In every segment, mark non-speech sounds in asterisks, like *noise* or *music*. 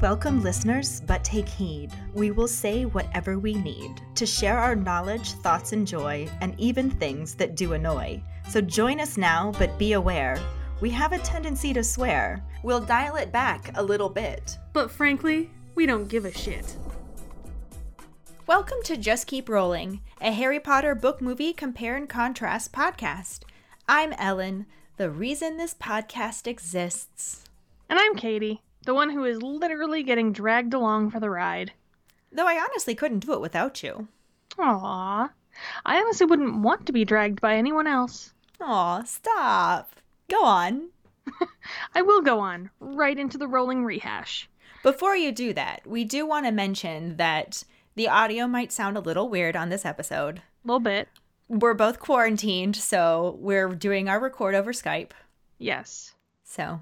Welcome, listeners, but take heed. We will say whatever we need to share our knowledge, thoughts, and joy, and even things that do annoy. So join us now, but be aware. We have a tendency to swear. We'll dial it back a little bit. But frankly, we don't give a shit. Welcome to Just Keep Rolling, a Harry Potter book movie compare and contrast podcast. I'm Ellen, the reason this podcast exists. And I'm Katie, the one who is literally getting dragged along for the ride. Though I honestly couldn't do it without you. Aww. I honestly wouldn't want to be dragged by anyone else. Aw, stop. Go on. *laughs* I will go on, right into the rolling rehash. Before you do that, we do want to mention that the audio might sound a little weird on this episode. A little bit. We're both quarantined, so we're doing our record over Skype. Yes. So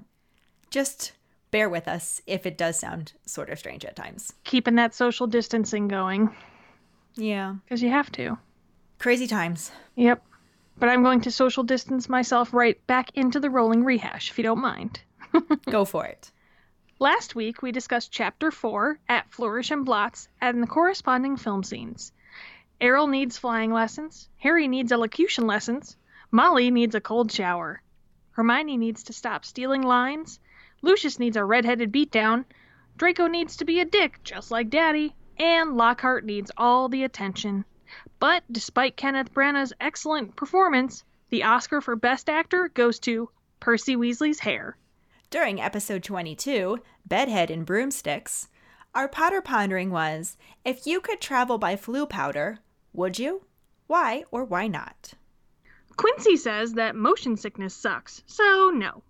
just bear with us if it does sound sort of strange at times. Keeping that social distancing going, Yeah. because you have to. Crazy times. Yep. But I'm going to social distance myself right back into the rolling rehash, if you don't mind. *laughs* Go for it. Last week, we discussed Chapter 4 at Flourish and Blotts and the corresponding film scenes. Errol needs flying lessons, Harry needs elocution lessons, Molly needs a cold shower, Hermione needs to stop stealing lines, Lucius needs a red-headed beatdown, Draco needs to be a dick, just like Daddy, and Lockhart needs all the attention. But despite Kenneth Branagh's excellent performance, the Oscar for Best Actor goes to Percy Weasley's hair. During episode 22, Bedhead and Broomsticks, our Potter pondering was if you could travel by Floo powder, would you? Why or why not? Quincy says that motion sickness sucks, so no.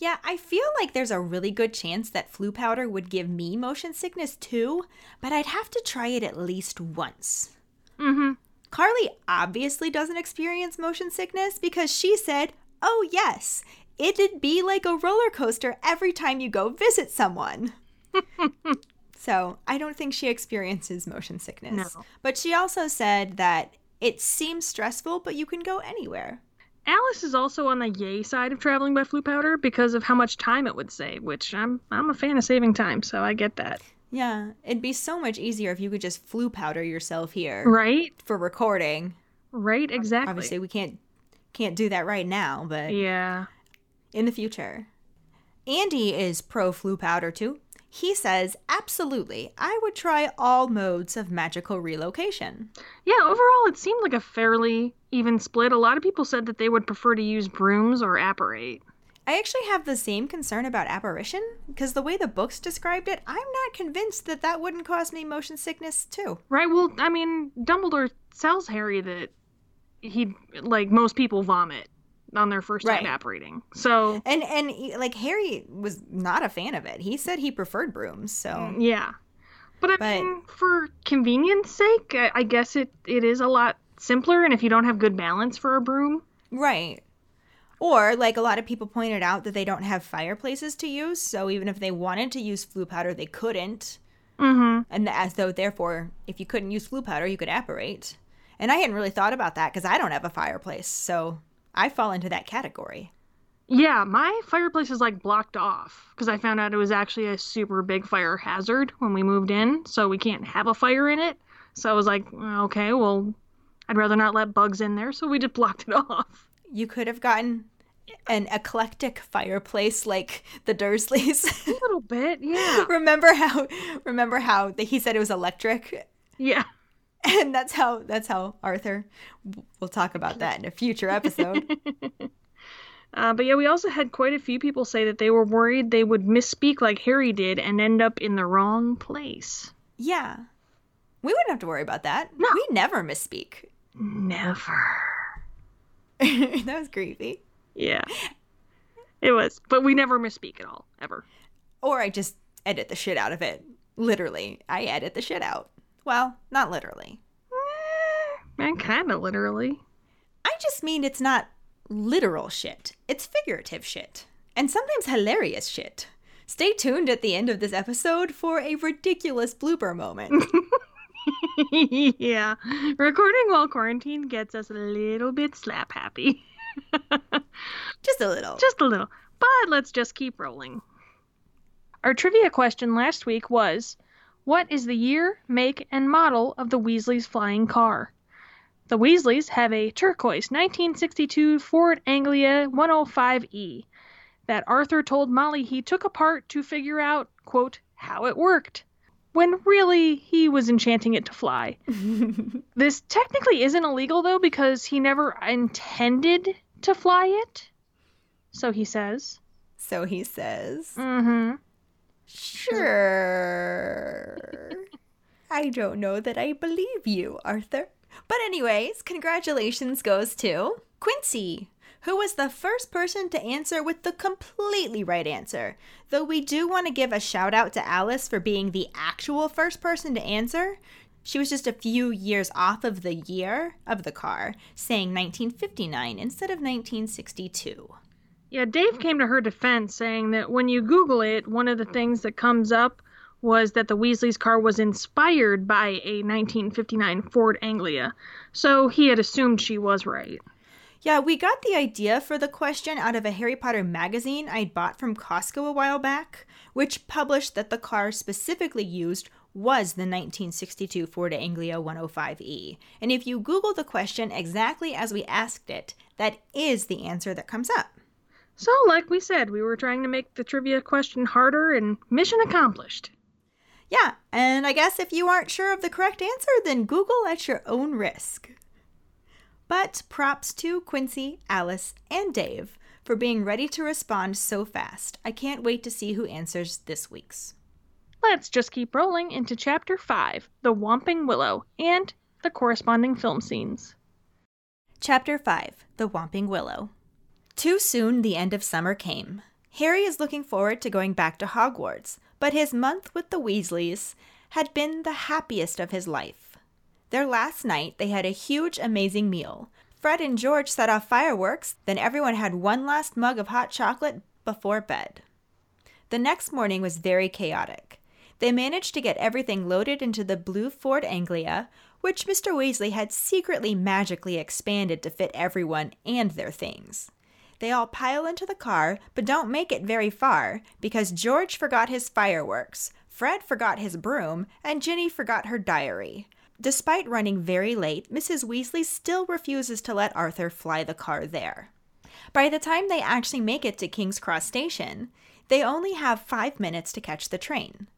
Yeah, I feel like there's a really good chance that Floo powder would give me motion sickness too, but I'd have to try it at least once. Mm-hmm. Carly obviously doesn't experience motion sickness because she said, oh, yes, it'd be like a roller coaster every time you go visit someone. *laughs* so I don't think she experiences motion sickness. No. But she also said that it seems stressful, but you can go anywhere. Alice is also on the yay side of traveling by Floo powder because of how much time it would save, which I'm I'm a fan of saving time, so I get that. Yeah, it'd be so much easier if you could just Floo powder yourself here Right? for recording. Right, exactly. Obviously, we can't can't do that right now, but Yeah. in the future. Andy is pro Floo powder too. He says, absolutely, I would try all modes of magical relocation. Yeah, overall it seemed like a fairly even split. A lot of people said that they would prefer to use brooms or apparate. I actually have the same concern about apparition because the way the books described it, I'm not convinced that that wouldn't cause me motion sickness too. Right, well, I mean, Dumbledore tells Harry that he like most people vomit on their first time Right. apparating. So, And and like Harry was not a fan of it. He said he preferred brooms. So Yeah. But I But- mean, for convenience sake, I, I guess it, it is a lot simpler. And if you don't have good balance for a broom, Right. Or, like a lot of people pointed out, that they don't have fireplaces to use. So, even if they wanted to use Floo powder, they couldn't. mm-hmm. And as though, therefore, if you couldn't use Floo powder, you could apparate. And I hadn't really thought about that because I don't have a fireplace. So, I fall into that category. yeah, my fireplace is like blocked off because I found out it was actually a super big fire hazard when we moved in, so we can't have a fire in it. So I was like, okay, well, I'd rather not let bugs in there, so we just *laughs* blocked it off. You could have gotten an eclectic fireplace like the Dursleys. *laughs* A little bit, yeah, *laughs* remember how remember how he said it was electric yeah. *laughs* and that's how that's how Arthur we'll talk about that in a future episode. *laughs* Uh, but yeah, we also had quite a few people say that they were worried they would misspeak like Harry did and end up in the wrong place. yeah. We wouldn't have to worry about that. No. We never misspeak. Never. *laughs* that was creepy. Yeah. It was. But we never misspeak at all, ever. Or I just edit the shit out of it. Literally, I edit the shit out. Well, not literally. Eh, eh, and kind of literally. I just mean it's not literal shit. It's figurative shit. And sometimes hilarious shit. Stay tuned at the end of this episode for a ridiculous blooper moment. *laughs* yeah. Recording while quarantined gets us a little bit slap happy. *laughs* just a little. just a little. But let's just keep rolling. Our trivia question last week was What is the year, make, and model of the Weasleys' flying car? The Weasleys have a turquoise 1962 Ford Anglia 105E that Arthur told Molly he took apart to figure out, quote, how it worked when really he was enchanting it to fly. *laughs* this technically isn't illegal though because he never intended to fly it. So he says. So he says. Mm-hmm. Sure. I don't know that I believe you, Arthur. But anyways, congratulations goes to Quincy, who was the first person to answer with the completely right answer. Though we do want to give a shout out to Alice for being the actual first person to answer. She was just a few years off of the year of the car, saying 1959 instead of 1962. Yeah, Dave came to her defense saying that when you Google it, one of the things that comes up was that the Weasley's car was inspired by a 1959 Ford Anglia. So he had assumed she was right. Yeah, we got the idea for the question out of a Harry Potter magazine I'd bought from Costco a while back, which published that the car specifically used was the 1962 Ford Anglia 105E. And if you Google the question exactly as we asked it, that is the answer that comes up. So, like we said, we were trying to make the trivia question harder, and mission accomplished. Yeah, and I guess if you aren't sure of the correct answer, then Google at your own risk. But props to Quincy, Alice, and Dave for being ready to respond so fast. I can't wait to see who answers this week's. Let's just keep rolling into Chapter 5 The Whomping Willow and the corresponding film scenes. Chapter 5 The Whomping Willow. Too soon the end of summer came. Harry is looking forward to going back to Hogwarts, but his month with the Weasleys had been the happiest of his life. Their last night, they had a huge, amazing meal. Fred and George set off fireworks, then everyone had one last mug of hot chocolate before bed. The next morning was very chaotic. They managed to get everything loaded into the blue Ford Anglia, which Mr. Weasley had secretly magically expanded to fit everyone and their things. They all pile into the car, but don't make it very far because George forgot his fireworks, Fred forgot his broom, and Ginny forgot her diary. Despite running very late, Mrs. Weasley still refuses to let Arthur fly the car there. By the time they actually make it to King's Cross Station, they only have five minutes to catch the train.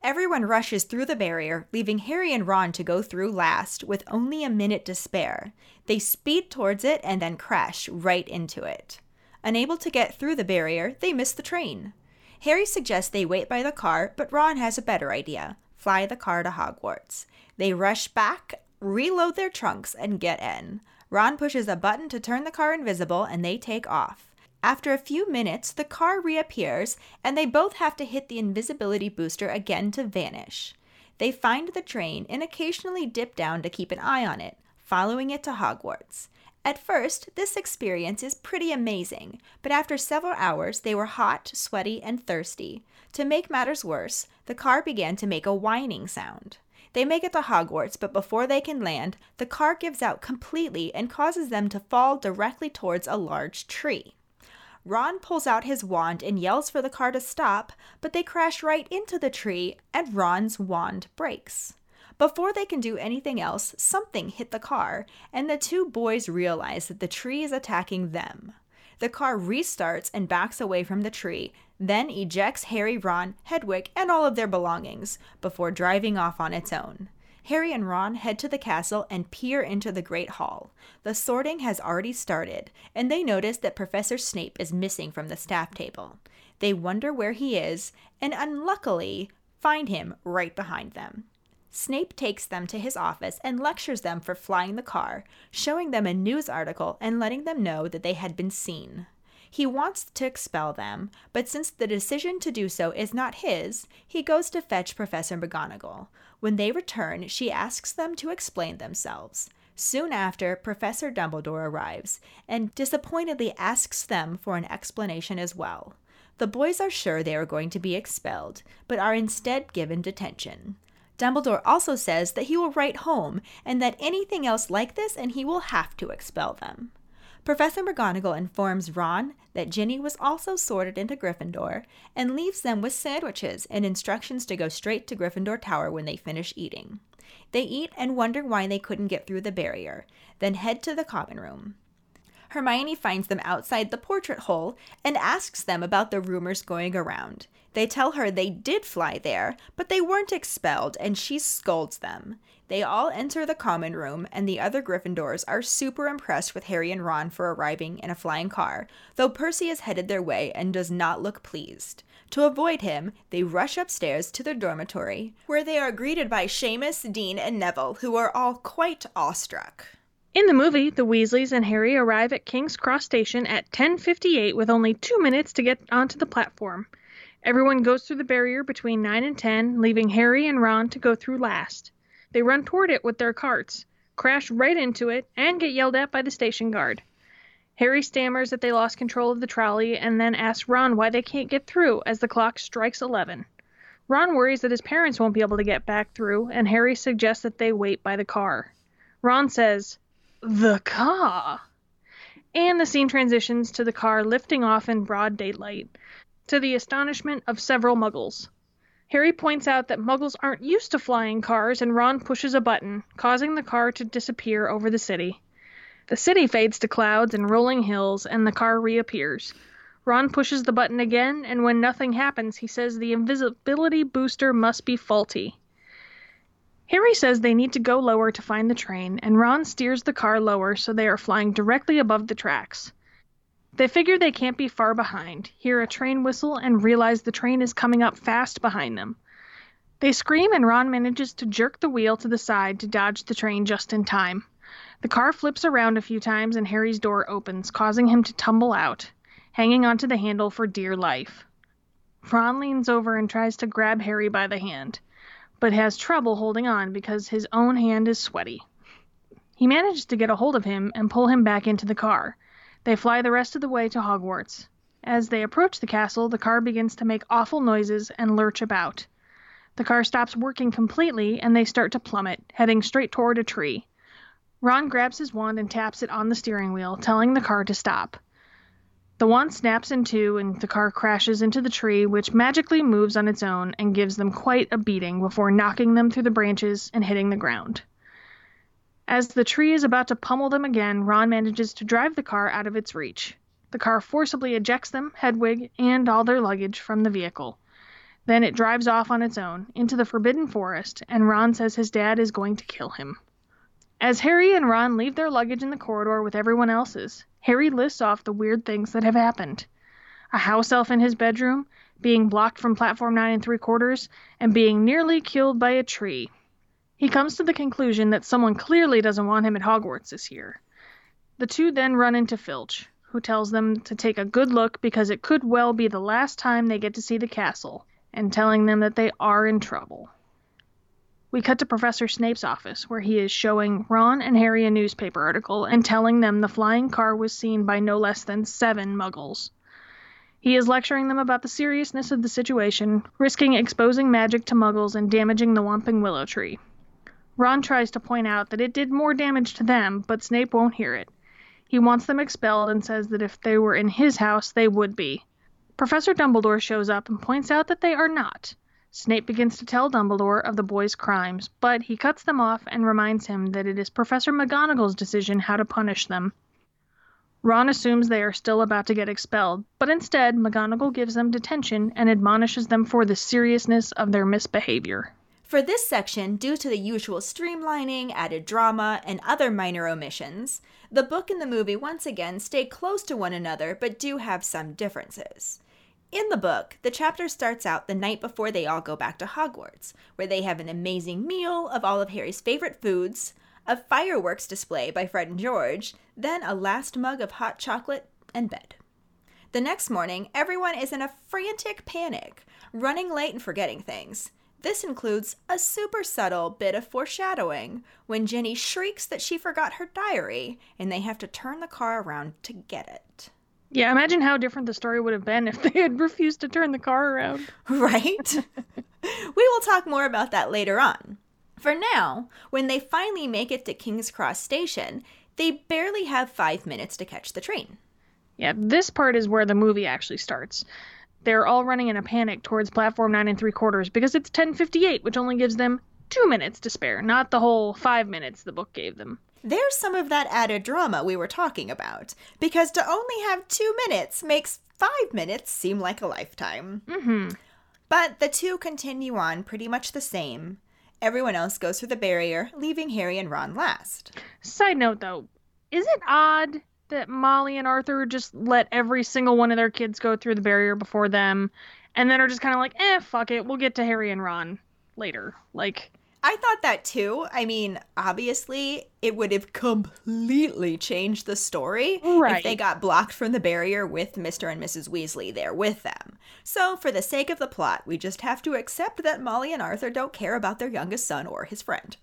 Everyone rushes through the barrier, leaving Harry and Ron to go through last with only a minute to spare. They speed towards it and then crash right into it. Unable to get through the barrier, they miss the train. Harry suggests they wait by the car, but Ron has a better idea fly the car to Hogwarts. They rush back, reload their trunks, and get in. Ron pushes a button to turn the car invisible, and they take off. After a few minutes, the car reappears, and they both have to hit the invisibility booster again to vanish. They find the train and occasionally dip down to keep an eye on it, following it to Hogwarts. At first, this experience is pretty amazing, but after several hours, they were hot, sweaty, and thirsty. To make matters worse, the car began to make a whining sound. They make it to Hogwarts, but before they can land, the car gives out completely and causes them to fall directly towards a large tree. Ron pulls out his wand and yells for the car to stop, but they crash right into the tree and Ron's wand breaks. Before they can do anything else, something hit the car, and the two boys realize that the tree is attacking them. The car restarts and backs away from the tree, then ejects Harry, Ron, Hedwig, and all of their belongings before driving off on its own. Harry and Ron head to the castle and peer into the Great Hall. The sorting has already started, and they notice that Professor Snape is missing from the staff table. They wonder where he is, and unluckily find him right behind them. Snape takes them to his office and lectures them for flying the car, showing them a news article and letting them know that they had been seen. He wants to expel them, but since the decision to do so is not his, he goes to fetch Professor McGonagall. When they return, she asks them to explain themselves. Soon after, Professor Dumbledore arrives and disappointedly asks them for an explanation as well. The boys are sure they are going to be expelled, but are instead given detention. Dumbledore also says that he will write home and that anything else like this and he will have to expel them. Professor McGonagall informs Ron that Ginny was also sorted into Gryffindor and leaves them with sandwiches and instructions to go straight to Gryffindor Tower when they finish eating. They eat and wonder why they couldn't get through the barrier, then head to the common room. Hermione finds them outside the portrait hole and asks them about the rumors going around. They tell her they did fly there, but they weren't expelled, and she scolds them. They all enter the common room, and the other Gryffindors are super impressed with Harry and Ron for arriving in a flying car, though Percy is headed their way and does not look pleased. To avoid him, they rush upstairs to their dormitory, where they are greeted by Seamus, Dean, and Neville, who are all quite awestruck. In the movie, the Weasleys and Harry arrive at King's Cross Station at 10:58 with only 2 minutes to get onto the platform. Everyone goes through the barrier between 9 and 10, leaving Harry and Ron to go through last. They run toward it with their carts, crash right into it, and get yelled at by the station guard. Harry stammers that they lost control of the trolley and then asks Ron why they can't get through as the clock strikes 11. Ron worries that his parents won't be able to get back through, and Harry suggests that they wait by the car. Ron says, The car! And the scene transitions to the car lifting off in broad daylight to the astonishment of several muggles. Harry points out that muggles aren't used to flying cars, and Ron pushes a button, causing the car to disappear over the city. The city fades to clouds and rolling hills, and the car reappears. Ron pushes the button again, and when nothing happens, he says the invisibility booster must be faulty. Harry says they need to go lower to find the train, and Ron steers the car lower so they are flying directly above the tracks. They figure they can't be far behind, hear a train whistle, and realize the train is coming up fast behind them. They scream, and Ron manages to jerk the wheel to the side to dodge the train just in time. The car flips around a few times, and Harry's door opens, causing him to tumble out, hanging onto the handle for dear life. Ron leans over and tries to grab Harry by the hand, but has trouble holding on because his own hand is sweaty. He manages to get a hold of him and pull him back into the car they fly the rest of the way to Hogwarts. As they approach the castle, the car begins to make awful noises and lurch about. The car stops working completely and they start to plummet, heading straight toward a tree. Ron grabs his wand and taps it on the steering wheel, telling the car to stop. The wand snaps in two and the car crashes into the tree, which magically moves on its own and gives them quite a beating before knocking them through the branches and hitting the ground. As the tree is about to pummel them again, Ron manages to drive the car out of its reach. The car forcibly ejects them, Hedwig, and all their luggage from the vehicle. Then it drives off on its own, into the Forbidden Forest, and Ron says his dad is going to kill him. As Harry and Ron leave their luggage in the corridor with everyone else's, Harry lists off the weird things that have happened. A house elf in his bedroom, being blocked from platform nine and three quarters, and being nearly killed by a tree. He comes to the conclusion that someone clearly doesn't want him at Hogwarts this year. The two then run into Filch, who tells them to take a good look because it could well be the last time they get to see the castle, and telling them that they are in trouble. We cut to Professor Snape's office, where he is showing Ron and Harry a newspaper article and telling them the flying car was seen by no less than seven muggles. He is lecturing them about the seriousness of the situation, risking exposing magic to muggles and damaging the Whomping Willow Tree. Ron tries to point out that it did more damage to them, but Snape won't hear it. He wants them expelled and says that if they were in his house, they would be. Professor Dumbledore shows up and points out that they are not. Snape begins to tell Dumbledore of the boys' crimes, but he cuts them off and reminds him that it is Professor McGonagall's decision how to punish them. Ron assumes they are still about to get expelled, but instead McGonagall gives them detention and admonishes them for the seriousness of their misbehavior. For this section, due to the usual streamlining, added drama, and other minor omissions, the book and the movie once again stay close to one another but do have some differences. In the book, the chapter starts out the night before they all go back to Hogwarts, where they have an amazing meal of all of Harry's favorite foods, a fireworks display by Fred and George, then a last mug of hot chocolate, and bed. The next morning, everyone is in a frantic panic, running late and forgetting things. This includes a super subtle bit of foreshadowing when Ginny shrieks that she forgot her diary and they have to turn the car around to get it. Yeah, imagine how different the story would have been if they had refused to turn the car around. *laughs* Right? *laughs* we will talk more about that later on. For now, when they finally make it to King's Cross Station, They barely have five minutes to catch the train. Yeah, this part is where the movie actually starts. They're all running in a panic towards platform nine and three quarters because it's 10:58, which only gives them two minutes to spare, not the whole five minutes the book gave them. There's some of that added drama we were talking about, because to only have two minutes makes five minutes seem like a lifetime. Mm-hmm. But the two continue on pretty much the same. Everyone else goes through the barrier, leaving Harry and Ron last. Side note though, is it odd that Molly and Arthur just let every single one of their kids go through the barrier before them, and then are just kind of like, eh, fuck it, we'll get to Harry and Ron later. Like, I thought that too. I mean, obviously, it would have completely changed the story Right. if they got blocked from the barrier with Mr. and Mrs. Weasley there with them. So, for the sake of the plot, we just have to accept that Molly and Arthur don't care about their youngest son or his friend.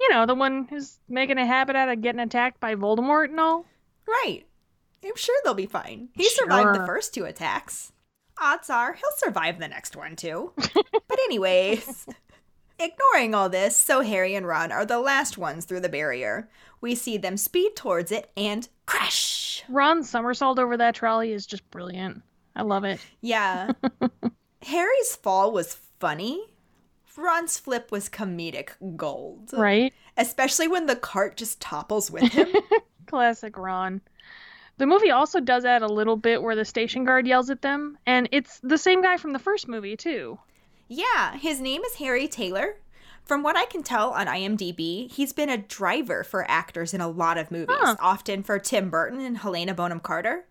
you know, the one who's making a habit out of getting attacked by Voldemort and all. Right. I'm sure they'll be fine. He survived the first two attacks. Odds are he'll survive the next one too. *laughs* but, anyways, ignoring all this, so Harry and Ron are the last ones through the barrier. We see them speed towards it and crash. Ron's somersault over that trolley is just brilliant. I love it. Yeah. *laughs* Harry's fall was funny. Ron's flip was comedic gold. Right? Especially when the cart just topples with him. *laughs* Classic Ron. The movie also does add a little bit where the station guard yells at them, and it's the same guy from the first movie, too. Yeah, his name is Harry Taylor. From what I can tell on IMDb, he's been a driver for actors in a lot of movies, Huh. often for Tim Burton and Helena Bonham Carter.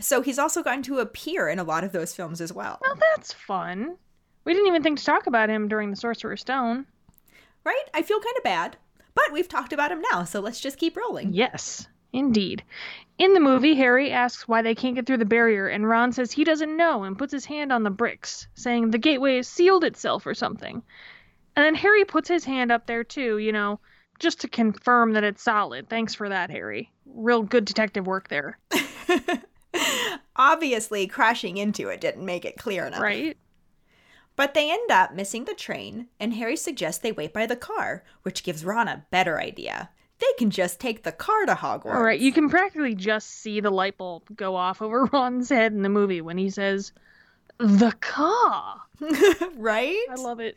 So he's also gotten to appear in a lot of those films as well. Well, that's fun. We didn't even think to talk about him during The Sorcerer's Stone. Right? I feel kind of bad, but we've talked about him now, so let's just keep rolling. Yes, indeed. In the movie, Harry asks why they can't get through the barrier, and Ron says he doesn't know and puts his hand on the bricks, saying the gateway has sealed itself or something. And then Harry puts his hand up there too, you know, just to confirm that it's solid. Thanks for that, Harry. Real good detective work there, *laughs* Obviously, crashing into it didn't make it clear enough. right? But they end up missing the train, and Harry suggests they wait by the car, which gives Ron a better idea. They can just take the car to Hogwarts. All right, you can practically just see the light bulb go off over *laughs* Ron's head in the movie when he says, "The car." *laughs* right? I love it.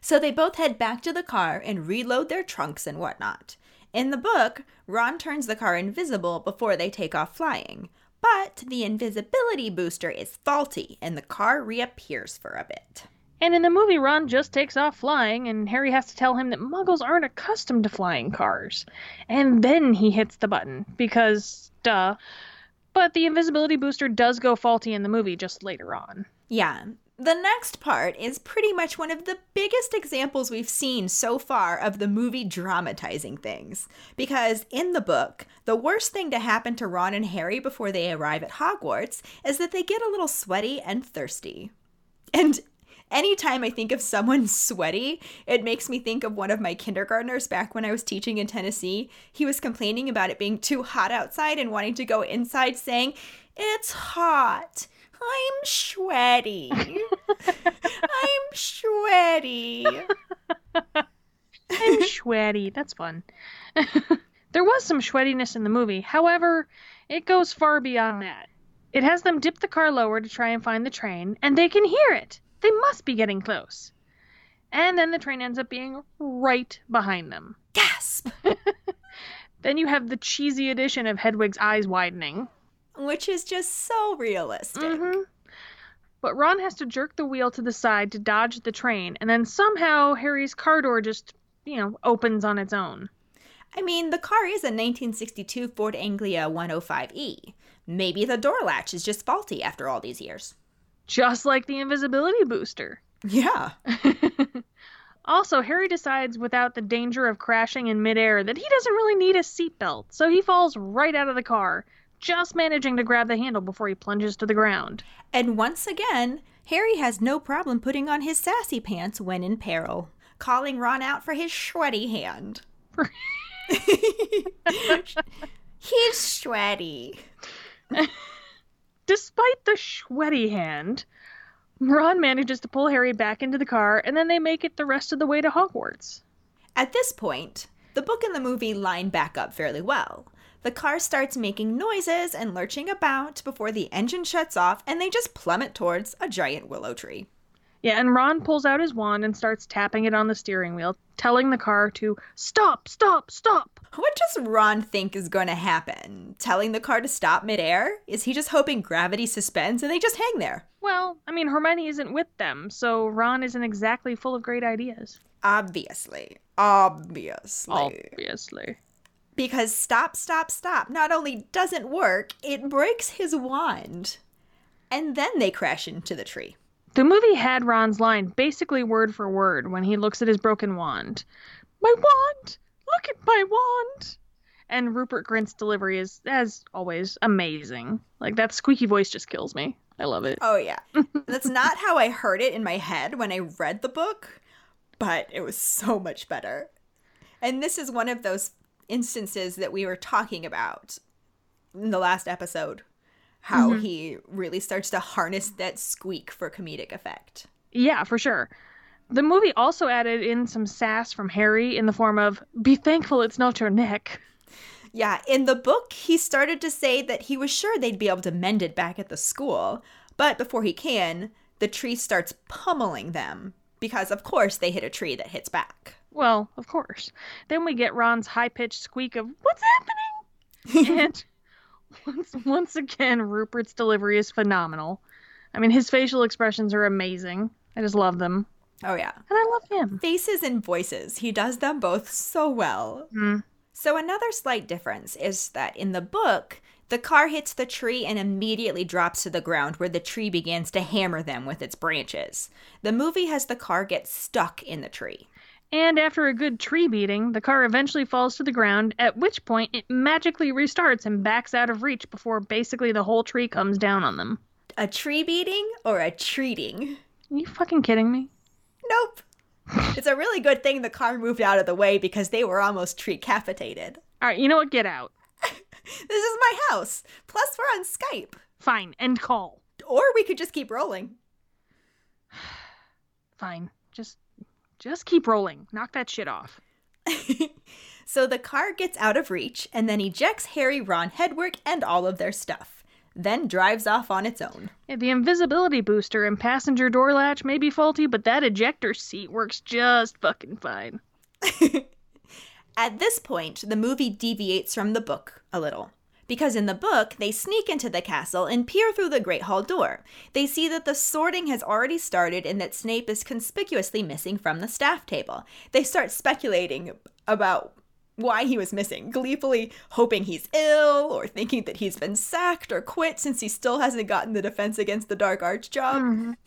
So they both head back to the car and reload their trunks and whatnot. In the book, Ron turns the car invisible before they take off flying. But the invisibility booster is faulty and the car reappears for a bit. And in the movie, Ron just takes off flying, and Harry has to tell him that muggles aren't accustomed to flying cars. And then he hits the button, because, duh. But the invisibility booster does go faulty in the movie just later on. Yeah. The next part is pretty much one of the biggest examples we've seen so far of the movie dramatizing things. Because in the book, the worst thing to happen to Ron and Harry before they arrive at Hogwarts is that they get a little sweaty and thirsty. And anytime I think of someone *laughs* sweaty, it makes me think of one of my kindergartners back when I was teaching in Tennessee. He was complaining about it being too hot outside and wanting to go inside, saying, It's hot. I'm sweaty. *laughs* I'm sweaty. I'm *laughs* sweaty. That's fun. there was some sweatiness in the movie. However, it goes far beyond that. It has them dip the car lower to try and find the train, and they can hear it. They must be getting close. And then the train ends up being right behind them. Gasp. *laughs* Then you have the cheesy addition of Hedwig's eyes widening. Which is just so realistic. Mm-hmm. But Ron has to jerk the wheel to the side to dodge the train, and then somehow Harry's car door just, you know, opens on its own. I mean, the car is a 1962 Ford Anglia 105E. Maybe the door latch is just faulty after all these years. Just like the invisibility booster. Yeah. *laughs* Also, Harry decides without the danger of crashing in midair that he doesn't really need a seatbelt, so he falls right out of the car, just managing to grab the handle before he plunges to the ground. And once again, Harry has no problem putting on his sassy pants when in peril, calling Ron out for his sweaty hand. *laughs* *laughs* He's sweaty. Despite the sweaty hand, Ron manages to pull Harry back into the car, and then they make it the rest of the way to Hogwarts. At this point, the book and the movie line back up fairly well. The car starts making noises and lurching about before the engine shuts off and they just plummet towards a giant willow tree. Yeah, and Ron pulls out his wand and starts tapping it on the steering wheel, telling the car to stop, stop, stop. What does Ron think is going to happen? Telling the car to stop midair? Is he just hoping gravity suspends and they just hang there? Well, I mean, Hermione isn't with them, so Ron isn't exactly full of great ideas. Obviously. Obviously. Obviously. Because stop, stop, stop not only doesn't work, it breaks his wand. And then they crash into the tree. The movie had Ron's line basically word for word when he looks at his broken wand. My wand! Look at my wand! And Rupert Grint's delivery is, as always, amazing. Like, that squeaky voice just kills me. I love it. Oh, yeah. *laughs* That's not how I heard it in my head when I read the book, but it was so much better. And this is one of those instances that we were talking about in the last episode how mm-hmm. he really starts to harness that squeak for comedic effect. Yeah, for sure. The movie also added in some sass from Harry in the form of, Be thankful it's not your neck. Yeah, in the book, he started to say that he was sure they'd be able to mend it back at the school, but before he can, the tree starts pummeling them because, of course, they hit a tree that hits back. Well, of course. Then we get Ron's high pitched squeak of, What's happening? *laughs* and once, once again, Rupert's delivery is phenomenal. I mean, his facial expressions are amazing. I just love them. Oh, yeah. And I love him. Faces and voices. He does them both so well. Mm. So, another slight difference is that in the book, the car hits the tree and immediately drops to the ground where the tree begins to hammer them with its branches. The movie has the car get stuck in the tree. And after a good tree beating, the car eventually falls to the ground, at which point it magically restarts and backs out of reach before basically the whole tree comes down on them. A tree beating or a treating? Are you fucking kidding me? Nope. *laughs* it's a really good thing the car moved out of the way because they were almost tree capitated. All right, you know what? Get out. *laughs* this is my house. Plus, we're on Skype. Fine, end call. Or we could just keep rolling. *sighs* Fine. Just keep rolling. Knock that shit off. *laughs* so the car gets out of reach and then ejects Harry, Ron, Hedwig, and all of their stuff. Then drives off on its own. Yeah, the invisibility booster and passenger door latch may be faulty, but that ejector seat works just fucking fine. *laughs* At this point, the movie deviates from the book a little because in the book, they sneak into the castle and peer through the Great Hall door. They see that the sorting has already started and that Snape is conspicuously missing from the staff table. They start speculating about why he was missing, gleefully hoping he's ill or thinking that he's been sacked or quit since he still hasn't gotten the defense against the Dark Arts job. Mm-hmm. *laughs*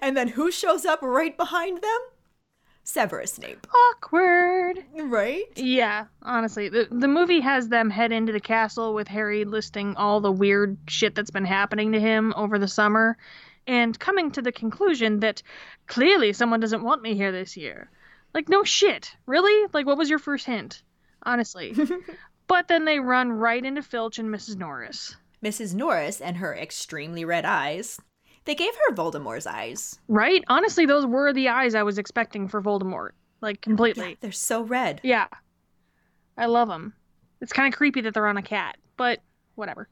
And then who shows up right behind them? Severus Snape. Awkward. Right? Yeah, honestly. The, the movie has them head into the castle with Harry listing all the weird shit that's been happening to him over the summer and coming to the conclusion that clearly someone doesn't want me here this year. Like, no shit. Really? Like, what was your first hint? Honestly. *laughs* but then they run right into Filch and Mrs. Norris. Mrs. Norris and her extremely red eyes they gave her Voldemort's eyes. Right? Honestly, those were the eyes I was expecting for Voldemort. Like, completely. Yeah, they're so red. Yeah. I love them. It's kind of creepy that they're on a cat, but whatever.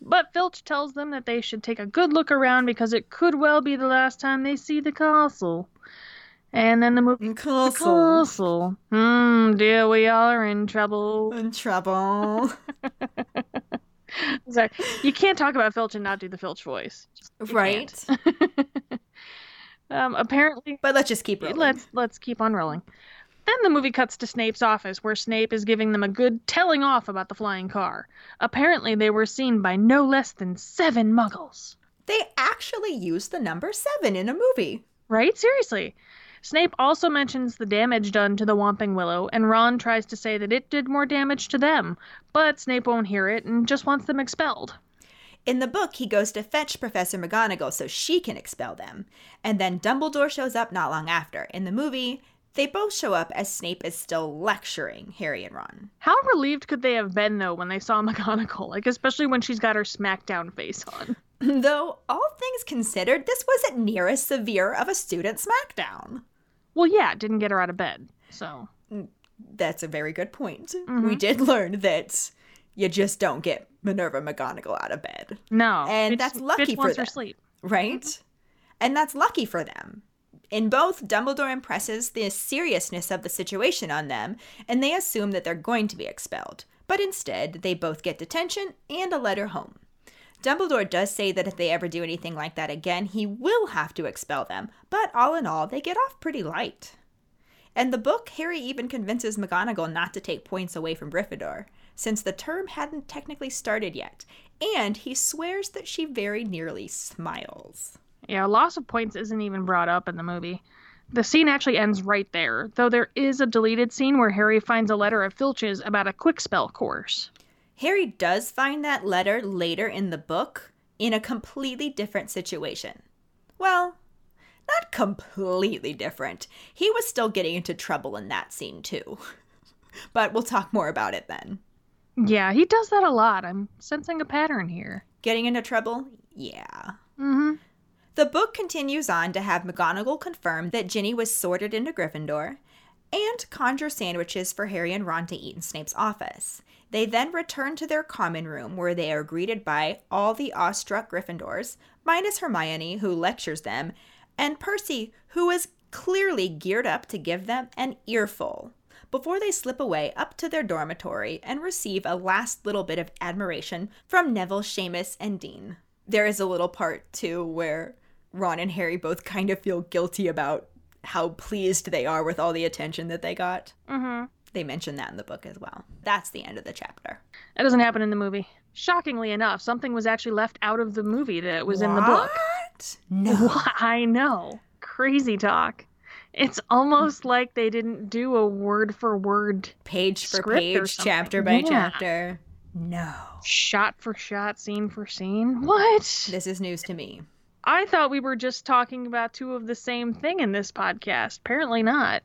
But Filch tells them that they should take a good look around because it could well be the last time they see the castle. And then the movie. Castle. The castle. Hmm, dear, we are in trouble. In trouble. *laughs* *laughs* Sorry. You can't talk about Filch and not do the Filch voice. right. *laughs* um, apparently. But let's just keep rolling. Let's let's keep on rolling. Then the movie cuts to Snape's office, where Snape is giving them a good telling off about the flying car. Apparently, they were seen by no less than seven muggles. They actually used the number seven in a movie. Right? Seriously. Snape also mentions the damage done to the Whomping Willow, and Ron tries to say that it did more damage to them, but Snape won't hear it and just wants them expelled. In the book, he goes to fetch Professor McGonagall so she can expel them, and then Dumbledore shows up not long after. In the movie, they both show up as Snape is still lecturing Harry and Ron. How relieved could they have been though when they saw *laughs* McGonagall? Like especially when she's got her smackdown face on. Though all things considered, this wasn't near as severe of a student smackdown. Well, yeah, it didn't get her out of bed. So mm, that's a very good point. Mm-hmm. We did *laughs* learn that you just don't get Minerva McGonagall out of bed, No. And Fitch- that's lucky for wants her them. sleep. right? And that's lucky for them. In both, Dumbledore impresses the seriousness of the situation on them, and they assume that they're going to be expelled. But instead, they both get detention and a letter home. Dumbledore does say that if they ever do anything like that again, he will have to expel them, but all in all, they get off pretty light. In the book, Harry even convinces McGonagall not to take points away from Gryffindor, since the term hadn't technically started yet, and he swears that she very nearly smiles. Yeah, loss of points isn't even brought up in the movie. The scene actually ends right there, though there is a deleted scene where Harry finds a letter of Filch's about a quick spell course. Harry does find that letter later in the book in a completely different situation. Well, not completely different. He was still getting into trouble in that scene, too. *laughs* but we'll talk more about it then. Yeah, he does that a lot. I'm sensing a pattern here. Getting into trouble? Yeah. Mm-hmm. The book continues on to have McGonagall confirm that Ginny was sorted into Gryffindor and conjure sandwiches for Harry and Ron to eat in Snape's office. They then return to their common room where they are greeted by all the awestruck Gryffindors, minus Hermione, who lectures them, and Percy, who is clearly geared up to give them an earful before they slip away up to their dormitory and receive a last little bit of admiration from Neville, Seamus, and Dean. There is a little part, too, where Ron and Harry both kind of feel guilty about how pleased they are with all the attention that they got. Mm-hmm. They mention that in the book as well. That's the end of the chapter. That doesn't happen in the movie. Shockingly enough, something was actually left out of the movie that was in the book. What? No. *laughs* I know. Crazy talk. It's almost like they didn't do a word for word, Page for page, chapter by Yeah. chapter. No. shot for shot, scene for scene. What? This is news to me. I thought we were just talking about two of the same thing in this podcast. Apparently not.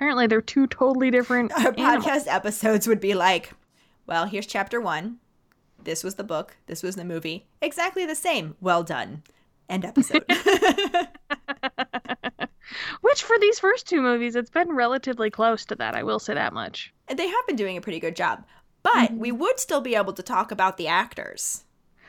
Apparently they're two totally different *laughs* Our animals. podcast episodes would be like, well, here's chapter one. This was the book. This was the movie. Exactly the same. Well done. End episode. *laughs* *laughs* Which for these first two movies, it's been relatively close to that. I will say that much. And they have been doing a pretty good job. But mm-hmm. we would still be able to talk about the actors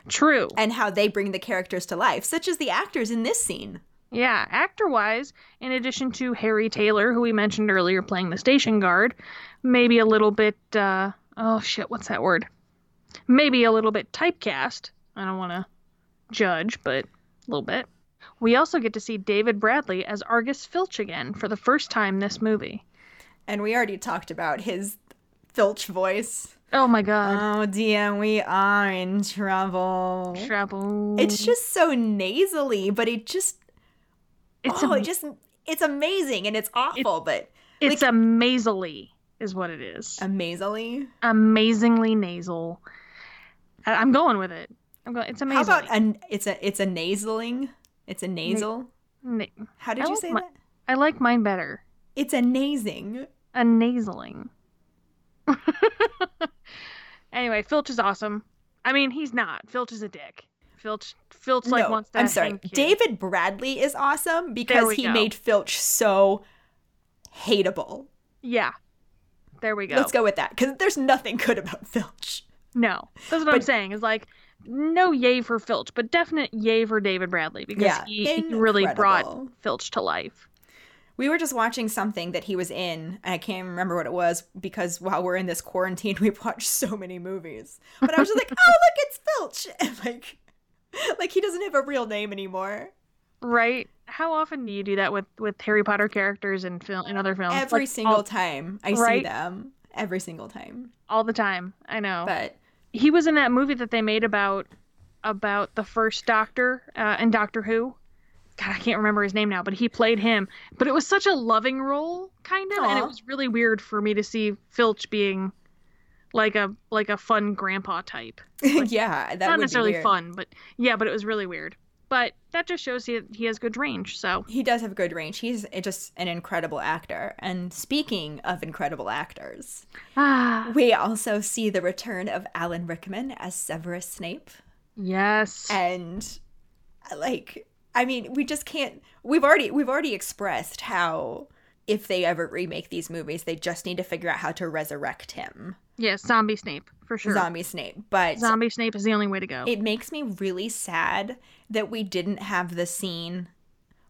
True. and how they bring the characters to life, such as the actors in this scene. Yeah, actor wise, in addition to Harry Taylor, who we mentioned earlier playing the station guard, maybe a little bit, uh, oh shit, what's that word? Maybe a little bit typecast. I don't want to judge, but a little bit. We also get to see David Bradley as Argus Filch again for the first time this movie. And we already talked about his Filch voice. Oh my god. Oh dear, we are in trouble. Trouble. It's just so nasally, but it just it's oh, am- it just it's amazing and it's awful, but it's amazingly is what it is. amazingly. Amazingly nasal. I- I'm going with it. I'm going. It's amazing. How about an it's a it's a nasaling? It's a nasal. How did I you like say my- that? I like mine better. It's a nasing. A nasaling. *laughs* anyway, Filch is awesome. I mean, he's not. Filch is a dick. Filch, Filch like no, wants to. I'm sorry. David Bradley is awesome because he go. made Filch so hateable. Yeah. There we go. Let's go with that because there's nothing good about Filch. No, that's what I'm saying. Is like no yay for Filch, but definite yay for David Bradley because Yeah, he, he really brought. Filch to life. We were just watching something that he was in, and I can't remember what it was because while we're in this quarantine, *laughs* we've watched so many movies. But I was just like, *laughs* "Oh, look, it's Filch!" *laughs* And like, *laughs* like he doesn't have a real name anymore. Right? How often do you do that with with Harry Potter characters in film in other films? Every Like, single all, time I see them, every single time. all the time. I know. But he was in that movie that they made about about the first Doctor uh, in Doctor Who. God, I can't remember his name now, but he played him. But it was such a loving role, kind of, and it was really weird for me to see Filch being like a like a fun grandpa type. *laughs* yeah, that Not would be necessarily fun, but yeah, but it was really weird. But that just shows he he has good range. So He does have good range. He's just an incredible actor. And speaking of incredible actors, ah, *sighs* we also see the return of Alan Rickman as Severus Snape. yes, and like i mean we just can't we've already we've already expressed how if they ever remake these movies they just need to figure out how to resurrect him Yes, zombie Snape for sure. zombie Snape. But Zombie Snape is the only way to go. it makes me really sad that we didn't have the scene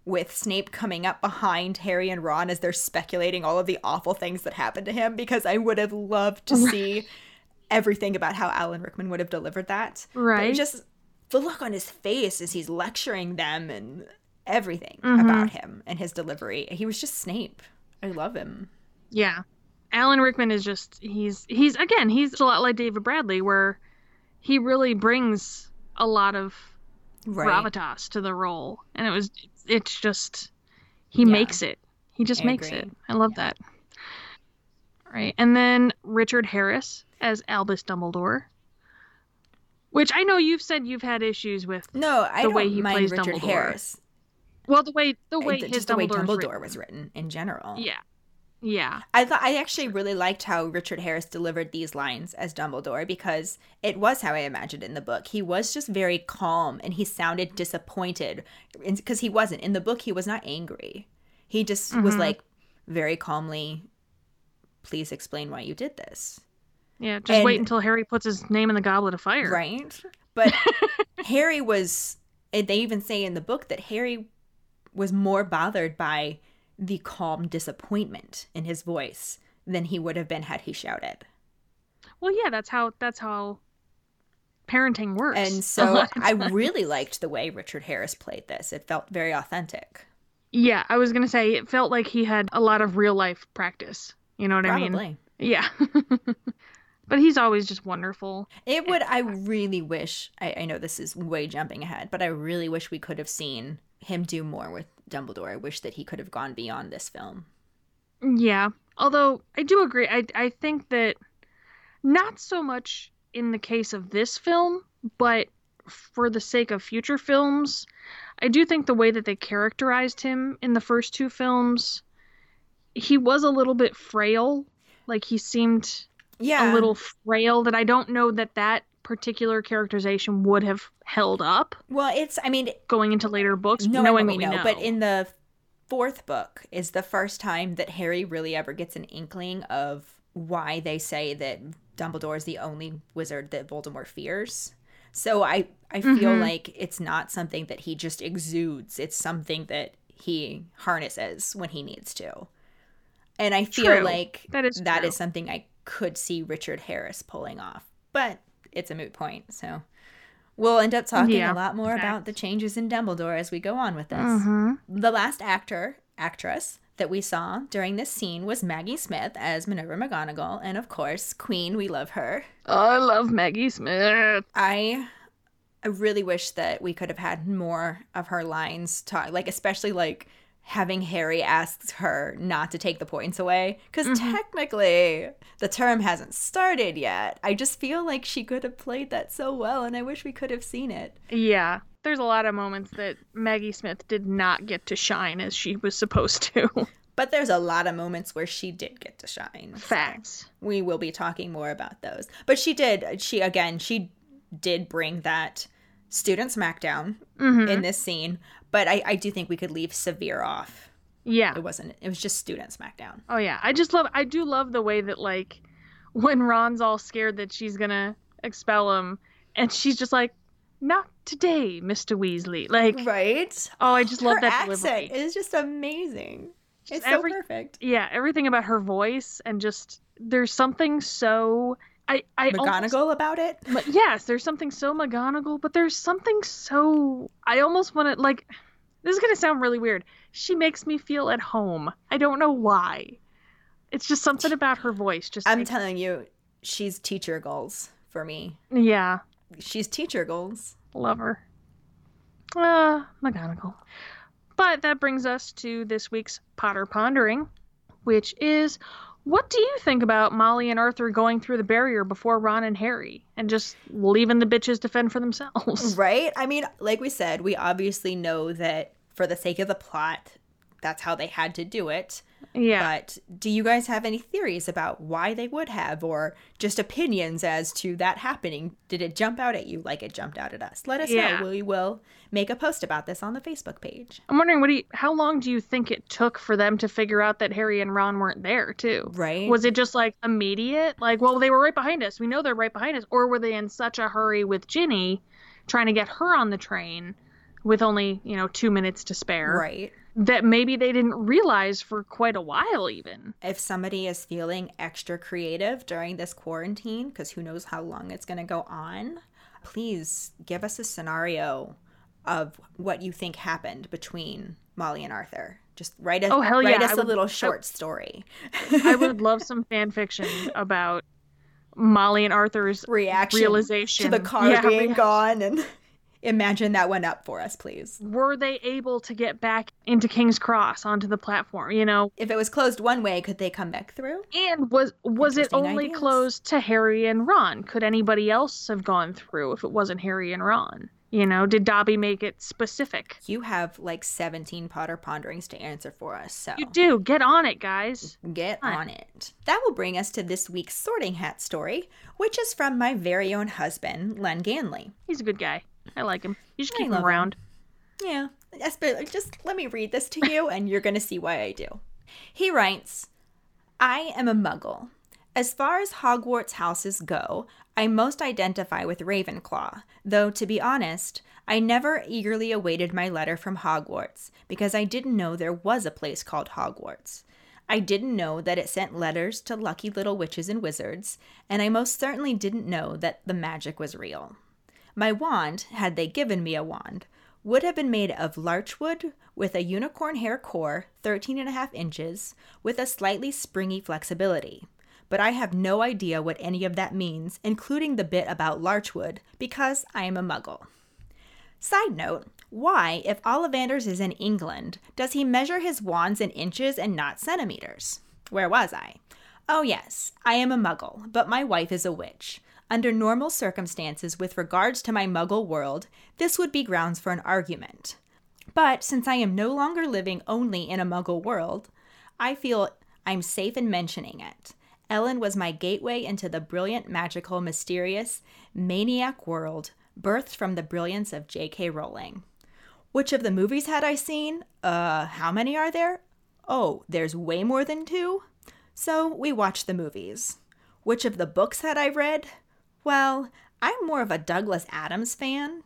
with Snape coming up behind Harry and Ron as they're speculating all of the awful things that happened to him because I would have loved to see everything about how Alan Rickman would have delivered that. But Right. just the look on his face as he's lecturing them and everything Mm-hmm. about him and his delivery. He was just Snape. I love him. Yeah. Alan Rickman is just he's he's again, he's a lot like David Bradley where he really brings a lot of Right. gravitas to the role. And it was it's just he Yeah. makes it. He just I makes agree. it. I love that. Right. And then Richard Harris as Albus Dumbledore. Which I know you've said you've had issues with. No, I The way he plays Richard Dumbledore. Harris. Well, the way the way his the way Dumbledore was written in general. Yeah. Yeah. I thought I actually really liked how Richard Harris delivered these lines as Dumbledore because it was how I imagined it in the book. He was just very calm and he sounded disappointed because he wasn't in the book. He was not angry. He just was Mhm. like very calmly, "Please explain why you did this." Yeah. Just wait until Harry puts his name in the goblet of fire. Right? *laughs* But Harry was. and They even say in the book that Harry was more bothered by the calm disappointment in his voice than he would have been had he shouted. Well, yeah, that's how that's how parenting works. And *laughs* so I really liked the way Richard Harris played this. It felt very authentic. yeah, I was gonna say it felt like he had a lot of real life practice. You know what I mean? Probably. Yeah. *laughs* but he's always just wonderful. It would I really wish I, I know this is way jumping ahead, but I really wish we could have seen him do more with Dumbledore. I wish that he could have gone beyond this film. Yeah. Although I do agree. I I think that not so much in the case of this film, but for the sake of future films, I do think the way that they characterized him in the first two films, he was a little bit frail. Like he seemed Yeah. a little frail that I don't know that that particular characterization would have held up Well, it's I mean, going into later books, knowing, knowing what we what know, but in the fourth book is the first time that Harry really ever gets an inkling of why they say that Dumbledore is the only wizard that Voldemort fears. So I I feel Mhm. like it's not something that he just exudes. It's something that he harnesses when he needs to. And I feel True. like That is that is something I could see Richard Harris pulling off. But it's a moot point, so we'll end up talking Yeah, a lot more facts. about the changes in Dumbledore as we go on with this. Mhm. The last actor, actress that we saw during this scene was Maggie Smith as Minerva McGonagall, and of course, Queen. We love her. I love Maggie Smith. I, I really wish that we could have had more of her lines talk, like especially like having Harry ask her not to take the points away because technically the term hasn't started yet. I just feel like she could have played that so well, and I wish we could have seen it. Yeah, there's a lot of moments that Maggie Smith did not get to shine as she was supposed to. *laughs* But there's a lot of moments where she did get to shine. so Facts. We will be talking more about those. But she did, she again, she did bring that student smackdown hmm in this scene. But I, I do think we could leave Severe off. Yeah. It wasn't, it was just student smackdown. Oh yeah. I just love. I do love the way that like when Ron's all scared that she's gonna expel him, and she's just like, "Not today, Mister Weasley." Like, Right? oh, I just love Her that accent delivery. is just amazing. It's every- so perfect. Yeah, everything about her voice and just there's something so. I I almost- McGonagall about it. *laughs* But yes, there's something so McGonagall, but there's something so I almost want to like. This is gonna sound really weird. She makes me feel at home. I don't know why. It's just something about her voice. Just I'm telling you, she's teacher goals for me. yeah, She's teacher goals. love her. Uh, McGonagall. But that brings us to this week's Potter Pondering, which is what do you think about Molly and Arthur going through the barrier before Ron and Harry and just leaving the bitches to fend for themselves? *laughs* Right? I mean, like we said, we obviously know that for the sake of the plot, that's how they had to do it. Yeah. But do you guys have any theories about why they would have, or just opinions as to that happening? Did it jump out at you like it jumped out at us? Let us Yeah. know. We will make a post about this on the Facebook page. I'm wondering what do you, how long do you think it took for them to figure out that Harry and Ron weren't there too? Right? Was it just like immediate? Like, well, they were right behind us. We know they're right behind us. Or were they in such a hurry with Ginny trying to get her on the train with only, you know, two minutes to spare? right? That maybe they didn't realize for quite a while, even. If somebody is feeling extra creative during this quarantine, because who knows how long it's going to go on, please give us a scenario of what you think happened between Molly and Arthur. Just write, a, Oh, hell write yeah, us I a would- little I- short story. *laughs* I would love some fan fiction about Molly and Arthur's reaction realization to the car Yeah, being gone and imagine that went up for us please Were they able to get back into King's Cross onto the platform? You know, if it was closed one way could they come back through And was was it only ideas. closed to Harry and Ron? Could anybody else have gone through if it wasn't Harry and Ron? You know, did Dobby make it specific? you have like 17 potter ponderings to answer for us so You do. Get on it, guys. get Fun. on it that will bring us to this week's sorting hat story which is from my very own husband len ganley He's a good guy. I like him. You should I keep him around. Yeah, Esper, just let me read this to you *laughs* and you're going to see why I do. He writes I am a muggle. As far as Hogwarts houses go, I most identify with Ravenclaw, though to be honest, I never eagerly awaited my letter from Hogwarts because I didn't know there was a place called Hogwarts. I didn't know that it sent letters to lucky little witches and wizards, and I most certainly didn't know that the magic was real. My wand, had they given me a wand, would have been made of larchwood with a unicorn hair core, 13 and a half inches, with a slightly springy flexibility. But I have no idea what any of that means, including the bit about larchwood, because I am a muggle. Side note, why, if Ollivanders is in England, does he measure his wands in inches and not centimeters? Where was I? Oh, yes, I am a muggle, but my wife is a witch. Under normal circumstances, with regards to my muggle world, this would be grounds for an argument. But since I am no longer living only in a muggle world, I feel I'm safe in mentioning it. Ellen was my gateway into the brilliant, magical, mysterious, maniac world birthed from the brilliance of J.K. Rowling. Which of the movies had I seen? Uh, how many are there? Oh, there's way more than two? So we watched the movies. Which of the books had I read? Well, I'm more of a Douglas Adams fan.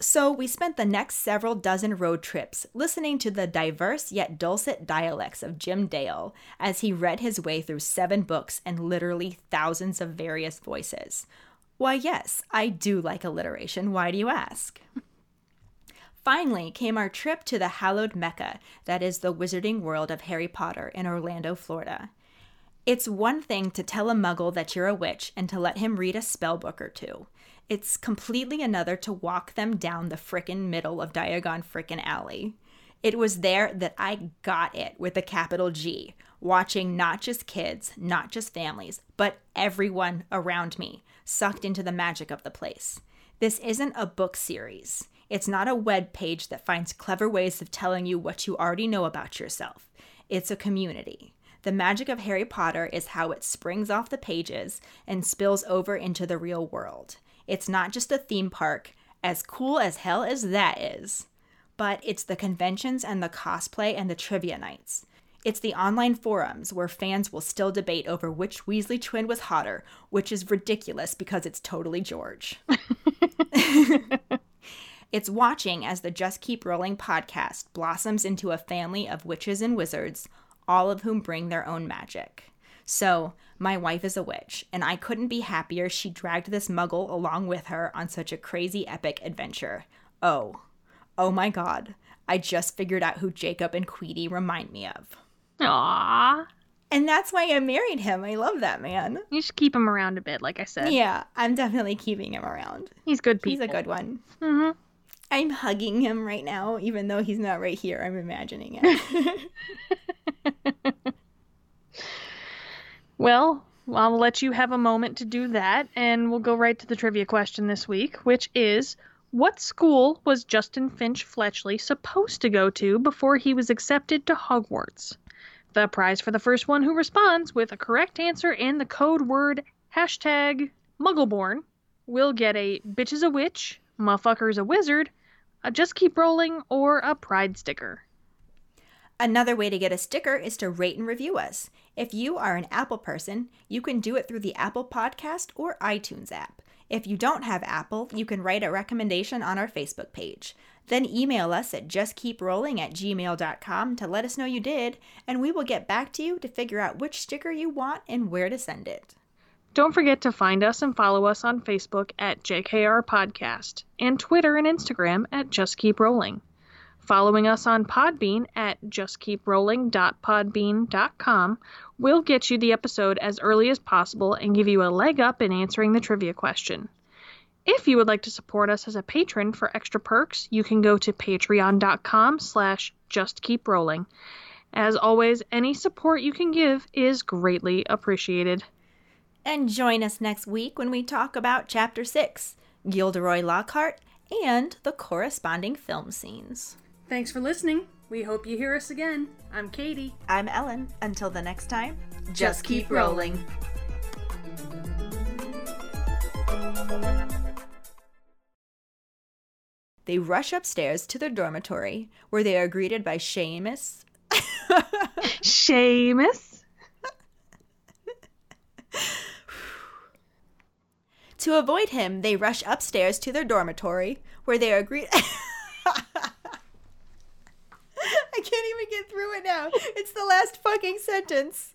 So we spent the next several dozen road trips listening to the diverse yet dulcet dialects of Jim Dale as he read his way through seven books and literally thousands of various voices. Why, yes, I do like alliteration. Why do you ask? *laughs* Finally came our trip to the hallowed Mecca that is the wizarding world of Harry Potter in Orlando, Florida. It's one thing to tell a muggle that you're a witch and to let him read a spell book or two. It's completely another to walk them down the frickin' middle of Diagon frickin' Alley. It was there that I got it with a capital G, watching not just kids, not just families, but everyone around me sucked into the magic of the place. This isn't a book series. It's not a web page that finds clever ways of telling you what you already know about yourself. It's a community. The magic of Harry Potter is how it springs off the pages and spills over into the real world. It's not just a theme park, as cool as hell as that is, but it's the conventions and the cosplay and the trivia nights. It's the online forums where fans will still debate over which Weasley twin was hotter, which is ridiculous because it's totally George. *laughs* It's watching as the Just Keep Rolling podcast blossoms into a family of witches and wizards, all of whom bring their own magic. So, my wife is a witch, and I couldn't be happier she dragged this muggle along with her on such a crazy epic adventure. Oh, oh my god, I just figured out who Jacob and Queenie remind me of. Aww. And that's why I married him. I love that man. You should keep him around a bit, like I said. Yeah, I'm definitely keeping him around. He's good He's a good one. hmm I'm hugging him right now, even though he's not right here. I'm imagining it. *laughs* Well, I'll let you have a moment to do that, and we'll go right to the trivia question this week, which is What school was Justin Finch Fletchley supposed to go to before he was accepted to Hogwarts? The prize for the first one who responds with a correct answer and the code word hashtag Muggleborn will get a Bitch is a Witch, Motherfucker's a Wizard, a Just Keep Rolling, or a Pride sticker. Another way to get a sticker is to rate and review us. If you are an Apple person, you can do it through the Apple Podcast or iTunes app. If you don't have Apple, you can write a recommendation on our Facebook page. Then email us at justkeeprolling at gmail.com to let us know you did, and we will get back to you to figure out which sticker you want and where to send it. Don't forget to find us and follow us on Facebook at JKR Podcast and Twitter and Instagram at Just Keep Rolling. Following us on Podbean at justkeeprolling.podbean.com will get you the episode as early as possible and give you a leg up in answering the trivia question. If you would like to support us as a patron for extra perks, you can go to patreon.com slash justkeeprolling. As always, any support you can give is greatly appreciated. And join us next week when we talk about Chapter 6, Gilderoy Lockhart, and the corresponding film scenes. Thanks for listening. We hope you hear us again. I'm Katie. I'm Ellen. Until the next time, just keep rolling. They rush upstairs to their dormitory, where they are greeted by Seamus. *laughs* Seamus. *laughs* to avoid him, they rush upstairs to their dormitory, where they are greeted. *laughs* I can't even get through it now. It's the last fucking sentence.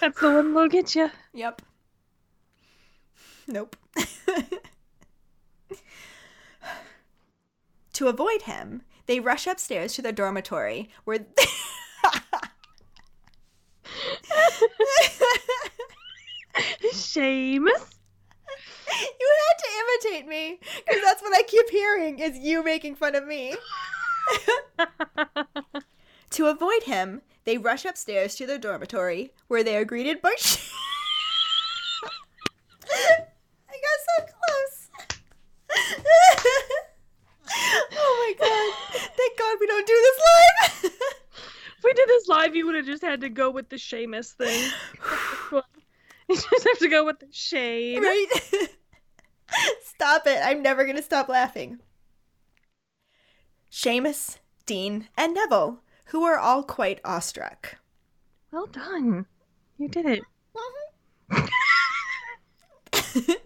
That's the one that'll get you. Yep. Nope. *laughs* to avoid him, they rush upstairs to their dormitory where. *laughs* *laughs* Seamus. You had to imitate me because that's what I keep hearing is you making fun of me. *laughs* to avoid him, they rush upstairs to their dormitory where they are greeted by. *laughs* I got so close. oh my god. Thank God we don't do this live. if we did this live, you would have just had to go with the Seamus thing. *sighs* *laughs* you just have to go with the shame. Right? *laughs* stop it. I'm never going to stop laughing. Seamus, Dean, and Neville, who are all quite awestruck. Well done. You did it. *laughs*